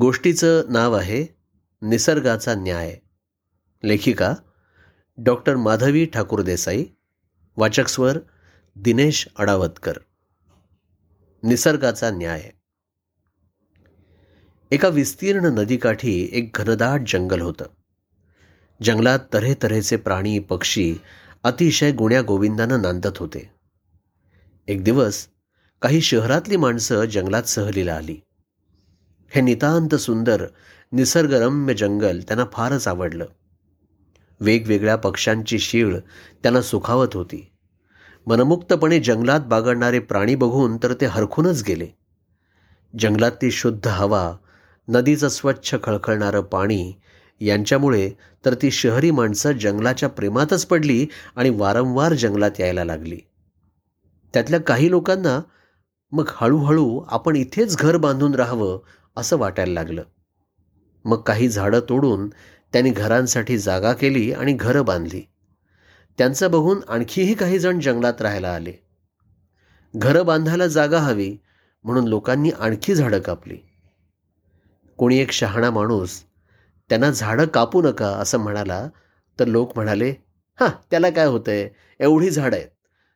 गोष्टीचं नाव आहे निसर्गाचा न्याय. लेखिका डॉक्टर माधवी ठाकूर देसाई वाचक स्वर दिनेश अडावतकर. निसर्गाचा न्याय. एका विस्तीर्ण नदीकाठी एक घनदाट जंगल होतं. जंगलात तऱ्हेतऱ्हेचे प्राणी पक्षी अतिशय गुण्या गोविंदानं नांदत होते. एक दिवस काही शहरातली माणसं जंगलात सहलीला आली. हे नितांत सुंदर निसर्गरम्य जंगल त्यांना फारच आवडलं. वेगवेगळ्या पक्ष्यांची शीळ त्यांना सुखावत होती. मनमुक्तपणे जंगलात बागडणारे प्राणी बघून तर ते हरखूनच गेले. जंगलातली शुद्ध हवा नदीचं स्वच्छ खळखळणारं पाणी यांच्यामुळे तर ती शहरी माणसं जंगलाच्या प्रेमातच पडली आणि वारंवार जंगलात यायला लागली. त्यातल्या काही लोकांना मग हळूहळू आपण इथेच घर बांधून राहावं असं वाटायला लागलं. मग काही झाडं तोडून त्यांनी घरांसाठी जागा केली आणि घरं बांधली. त्यांचं बघून आणखीही काही जण जंगलात राहायला आले. घरं बांधायला जागा हवी म्हणून लोकांनी आणखी झाडं कापली. कोणी एक शहाणा माणूस त्यांना झाडं कापू नका असं म्हणाला तर लोक म्हणाले हां त्याला काय होतंय? एवढी झाडं आहेत.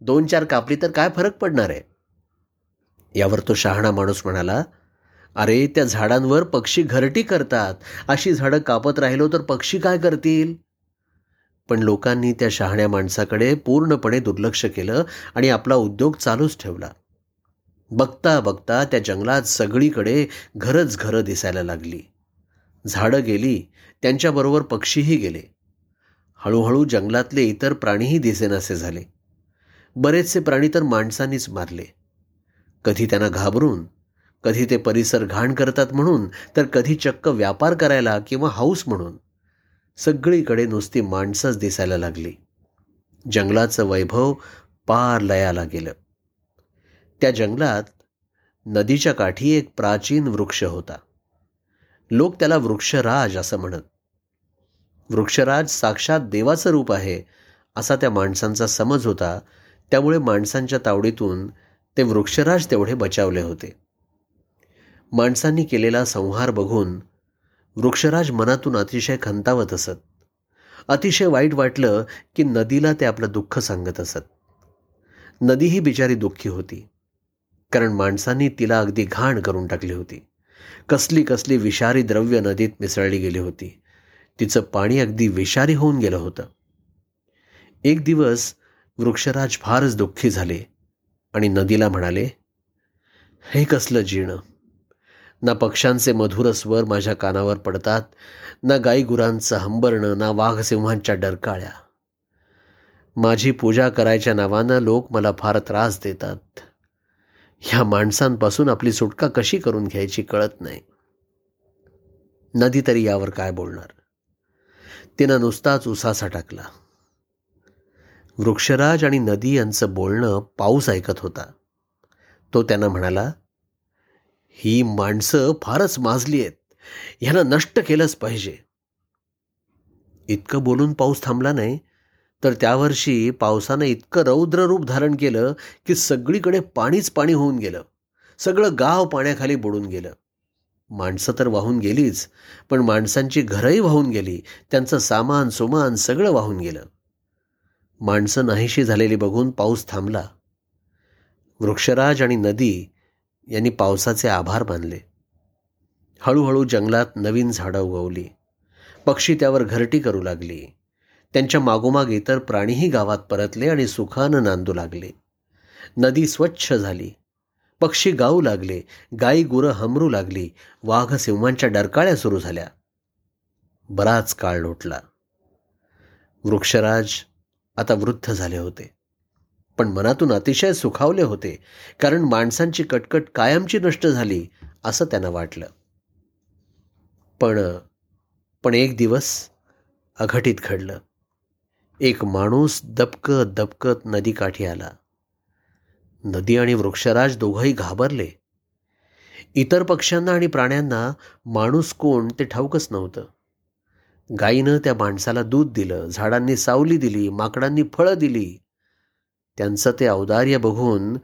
दोन चार कापली तर काय फरक पडणार आहे? यावर तो शहाणा माणूस म्हणाला अरे त्या झाडांवर पक्षी घरटी करतात. अशी झाडं कापत राहिलो तर पक्षी काय करतील? पण लोकांनी त्या शहाण्या माणसाकडे पूर्णपणे दुर्लक्ष केलं आणि आपला उद्योग चालूच ठेवला. बघता बघता त्या जंगलात सगळीकडे घरच घरं दिसायला लागली. झाडं गेली त्यांच्याबरोबर पक्षीही गेले. हळूहळू जंगलातले इतर प्राणीही दिसेनासे झाले. बरेचसे प्राणी तर माणसांनीच मारले. कधी त्यांना घाबरून कधी ते परिसर घाण करतात म्हणून तर कधी चक्क व्यापार करायला किंवा हाऊस म्हणून. सगळीकडे नुसती माणसंच दिसायला लागली. जंगलाचं वैभव पार लयाला गेलं. त्या जंगलात नदीच्या काठी एक प्राचीन वृक्ष होता. लोक त्याला वृक्षराज असं म्हणत. वृक्षराज साक्षात देवाचं रूप आहे असा त्या माणसांचा समज होता. त्यामुळे माणसांच्या तावडीतून ते वृक्षराज तेवढे बचावले होते. माणसांनी केलेला संहार बघून वृक्षराज मनातून अतिशय खंतावत असत. अतिशय वाईट वाटलं की नदीला ते आपलं दुःख सांगत असत. नदी ही बिचारी दुःखी होती. कारण माणसांनी तिला अगदी घाण करून टाकली होती. कसली कसली विषारी द्रव्य नदीत मिसळली गेली होती. तिचं पाणी अगदी विषारी होऊन गेलं होतं. एक दिवस वृक्षराज फारच दुःखी झाले आणि नदीला म्हणाले हे कसलं जीर्ण? ना पक्ष्यांचे मधुर स्वर माझ्या कानावर पडतात ना गाईगुरांचं हंबरणं ना वाघसिंहांच्या डरकाळ्या. माझी पूजा करायच्या नावानं लोक मला फार त्रास देतात. ह्या माणसांपासून आपली सुटका कशी करून घ्यायची कळत नाही. नदी तरी यावर काय बोलणार? तिनं नुसताच उसासा टाकला. वृक्षराज आणि नदी यांचं बोलणं पाऊस ऐकत होता. तो त्यांना म्हणाला ही माणसं फारच माजली आहेत. ह्यांना नष्ट केलंच पाहिजे. इतकं बोलून पाऊस थांबला नाही तर त्यावर्षी पावसानं इतकं रौद्र रूप धारण केलं की सगळीकडे पाणीच पाणी होऊन गेलं. सगळं गाव पाण्याखाली बुडून गेलं. माणसं तर वाहून गेलीच पण माणसांची घरंही वाहून गेली त्यांचं सामान सुमान सगळं वाहून गेलं. माणसं नाहीशी झालेली बघून पाऊस थांबला. वृक्षराज आणि नदी यांनी पावसाचे आभार मानले. हळूहळू जंगलात नवीन झाडं उगवली. पक्षी त्यावर घरटी करू लागली. त्यांच्या मागोमाग इतर प्राणीही गावात परतले आणि सुखानं नांदू लागले. नदी स्वच्छ झाली. पक्षी गाऊ लागले गाई गुरं हमरू लागली वाघ सिंहांच्या डरकाळ्या सुरू झाल्या. बराच काळ लोटला. वृक्षराज आता वृद्ध झाले होते. पण मनातून अतिशय सुखावले होते कारण माणसांची कटकट कायमची नष्ट झाली असं त्यांना वाटलं. पण पण एक दिवस अघटित घडलं. एक माणूस दबकत दबकत नदीकाठी आला. नदी आणि वृक्षराज दोघंही घाबरले. इतर पक्ष्यांना आणि प्राण्यांना माणूस कोण ते ठाऊकच नव्हतं. गाईनं त्या माणसाला दूध दिलं झाडांनी सावली दिली माकडांनी फळं दिली त्यांचं ते औदार्य बघून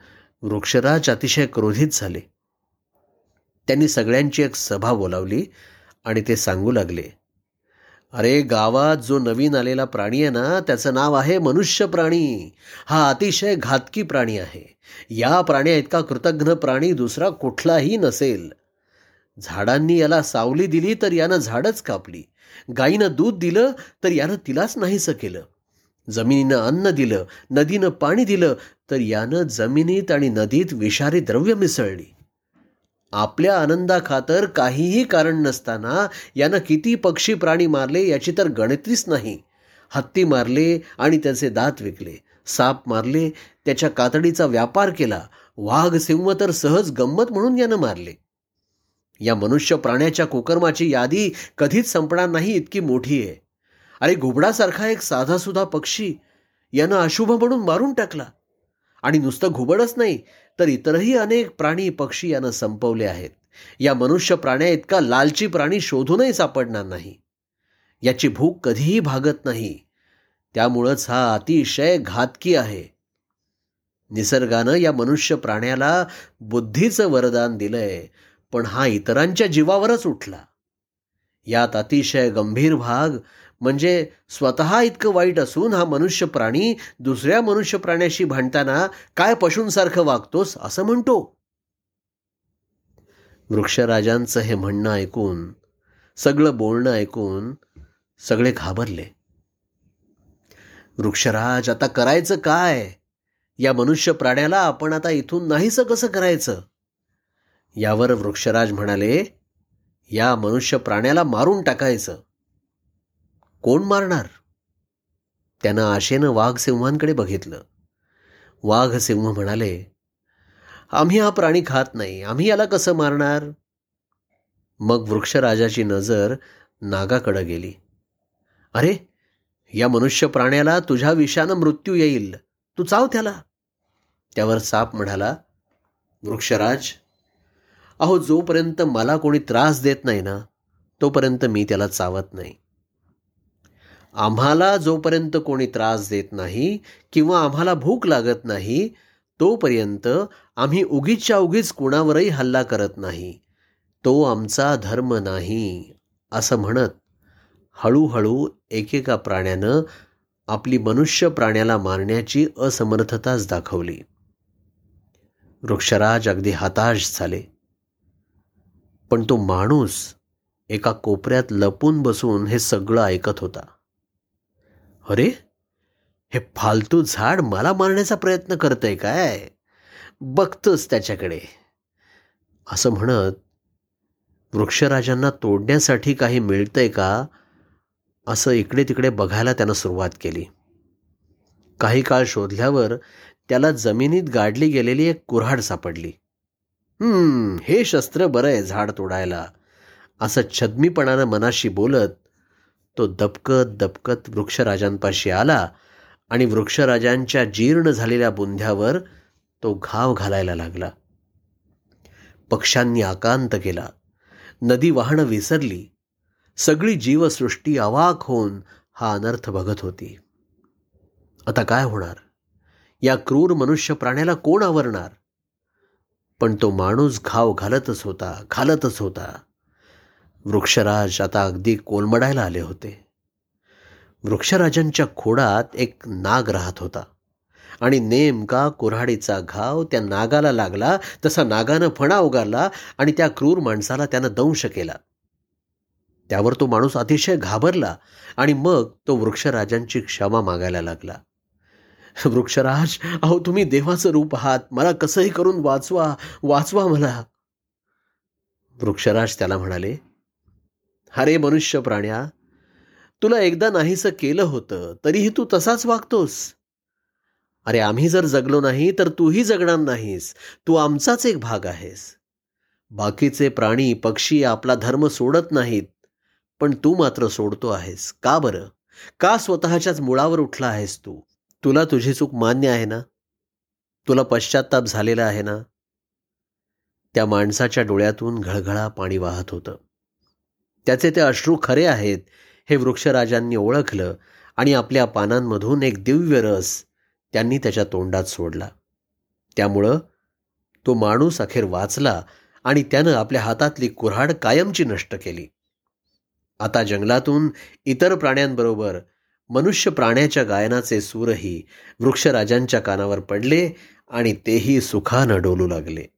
वृक्षराज अतिशय क्रोधित झाले. त्यांनी सगळ्यांची एक सभा बोलावली आणि ते सांगू लागले अरे गावात जो नवीन आलेला प्राणी आहे ना त्याचं नाव आहे मनुष्य प्राणी. हा अतिशय घातकी प्राणी आहे. या प्राण्या इतका कृतघ्न प्राणी दुसरा कुठलाही नसेल. झाडांनी याला सावली दिली तर यानं झाडच कापली. गाईनं दूध दिलं तर यानं तिलाच नाहीसं केलं. जमिनीनं अन्न दिलं नदीनं पाणी दिलं तर यानं जमिनीत आणि नदीत विषारी द्रव्य मिसळली. आपल्या आनंदाखातर काहीही कारण नसताना यानं किती पक्षी प्राणी मारले याची तर गणतीच नाही. हत्ती मारले आणि त्याचे दात विकले साप मारले त्याच्या कातडीचा व्यापार केला वाघ सिंह तर सहज गंमत म्हणून यानं मारले. या मनुष्य प्राण्याच्या कुकर्माची यादी कधीच संपणार नाही इतकी मोठी आहे. अरे घुबडासारखा एक साधासुधा पक्षी यानं अशुभ म्हणून मारून टाकला. आणि नुसतं घुबडच नाही तर इतरही अनेक प्राणी पक्षी यानं संपवले आहेत. या मनुष्य प्राण्या इतका लालची प्राणी शोधूनही सापडणार नाही. याची भूक कधीही भागत नाही. त्यामुळंच हा अतिशय घातकी आहे. निसर्गानं या मनुष्य प्राण्याला बुद्धीचं वरदान दिलंय पण हा इतरांच्या जीवावरच उठला. यात अतिशय गंभीर भाग म्हणजे स्वतः इतकं वाईट असून हा मनुष्य प्राणी दुसऱ्या मनुष्य प्राण्याशी भांडताना काय पशूंसारखं वागतोस असं म्हणतो. वृक्षराजांचं हे म्हणणं ऐकून सगळं बोलणं ऐकून सगळे घाबरले. वृक्षराज आता करायचं काय? या मनुष्य प्राण्याला आपण आता इथून नाहीसं कसं करायचं? यावर वृक्षराज म्हणाले या मनुष्य प्राण्याला मारून टाकायचं. कोण मारणार? त्यानं आशेनं वाघ सिंहांकडे बघितलं. वाघ सिंह म्हणाले आम्ही हा प्राणी खात नाही. आम्ही याला कसं मारणार? मग वृक्षराजाची नजर नागाकडं गेली. अरे या मनुष्य प्राण्याला तुझ्या विषानं मृत्यू येईल. तू चाव त्याला. त्यावर साप म्हणाला वृक्षराज अहो जोपर्यंत मला कोणी त्रास देत नाही ना तोपर्यंत मी त्याला चावत नाही. आम्हाला जोपर्यंत कोणी त्रास देत नाही किंवा आम्हाला भूक लागत नाही तोपर्यंत आम्ही उगीचच्या उगीच कुणावरही हल्ला करत नाही. तो आमचा धर्म नाही असं म्हणत हळूहळू एकेका प्राण्यानं आपली मनुष्य प्राण्याला मारण्याची असमर्थताच दाखवली. वृक्षराज अगदी हताश झाले. पण तो माणूस एका कोपऱ्यात लपून बसून हे सगळं ऐकत होता. अरे हे फालतू झाड मला मारण्याचा प्रयत्न करतंय काय? बघतोच त्याच्याकडे. असं म्हणत वृक्षराजांना तोडण्यासाठी काही मिळतंय का? असं इकडे तिकडे बघायला त्यानं सुरुवात केली. काही काळ शोधल्यावर त्याला जमिनीत गाडली गेलेली एक कुऱ्हाड सापडली. हम्म हे शस्त्र बरं आहे झाड तोडायला असं छद्मीपणानं मनाशी बोलत तो दबकत दबकत वृक्षराजांपाशी आला आणि वृक्षराजांच्या जीर्ण झालेल्या बुंध्यावर तो घाव घालायला लागला. पक्ष्यांनी आकांत केला. नदी वाहणं विसरली. सगळी जीवसृष्टी अवाक होऊन हा अनर्थ बघत होती. आता काय होणार? या क्रूर मनुष्य प्राण्याला कोण आवरणार? पण तो माणूस घाव घालतच होता घालतच होता. वृक्षराज आता अगदी कोलमडायला आले होते. वृक्षराजांच्या खोडात एक नाग राहत होता आणि नेमका कुऱ्हाडीचा घाव त्या नागाला लागला तसा नागानं फणा उगारला आणि त्या क्रूर माणसाला त्यानं दंश केला. त्यावर तो माणूस अतिशय घाबरला आणि मग तो वृक्षराजांची क्षमा मागायला लागला. वृक्षराज अहो तुम्ही देवाचं रूप आहात मला कसंही करून वाचवा वाचवा मला. वृक्षराज त्याला म्हणाले अरे मनुष्य प्राण्या तुला एकदा नाहीसं केलं होतं तरीही तू तसाच वागतोस. अरे आम्ही जर जगलो नाही तर तूही जगणार नाहीस. तू आमचाच एक भाग आहेस. बाकीचे प्राणी पक्षी आपला धर्म सोडत नाहीत. पण तू मात्र सोडतो आहेस. का बरं? का स्वतःच्याच मुळावर उठला आहेस तू? तुला तुझी चूक मान्य आहे ना? तुला पश्चाताप झालेला आहे ना? त्या माणसाच्या डोळ्यातून घळघळा पाणी वाहत होतं. त्याचे ते अश्रू खरे आहेत हे वृक्षराजांनी ओळखलं आणि आपल्या पानांमधून एक दिव्य रस त्यांनी त्याच्या तोंडात सोडला. त्यामुळं तो माणूस अखेर वाचला आणि त्यानं आपल्या हातातली कुऱ्हाड कायमची नष्ट केली. आता जंगलातून इतर प्राण्यांबरोबर मनुष्य प्राण्याच्या गायनाचे सूरही वृक्षराजांच्या कानावर पडले आणि तेही सुखानं डोलू लागले.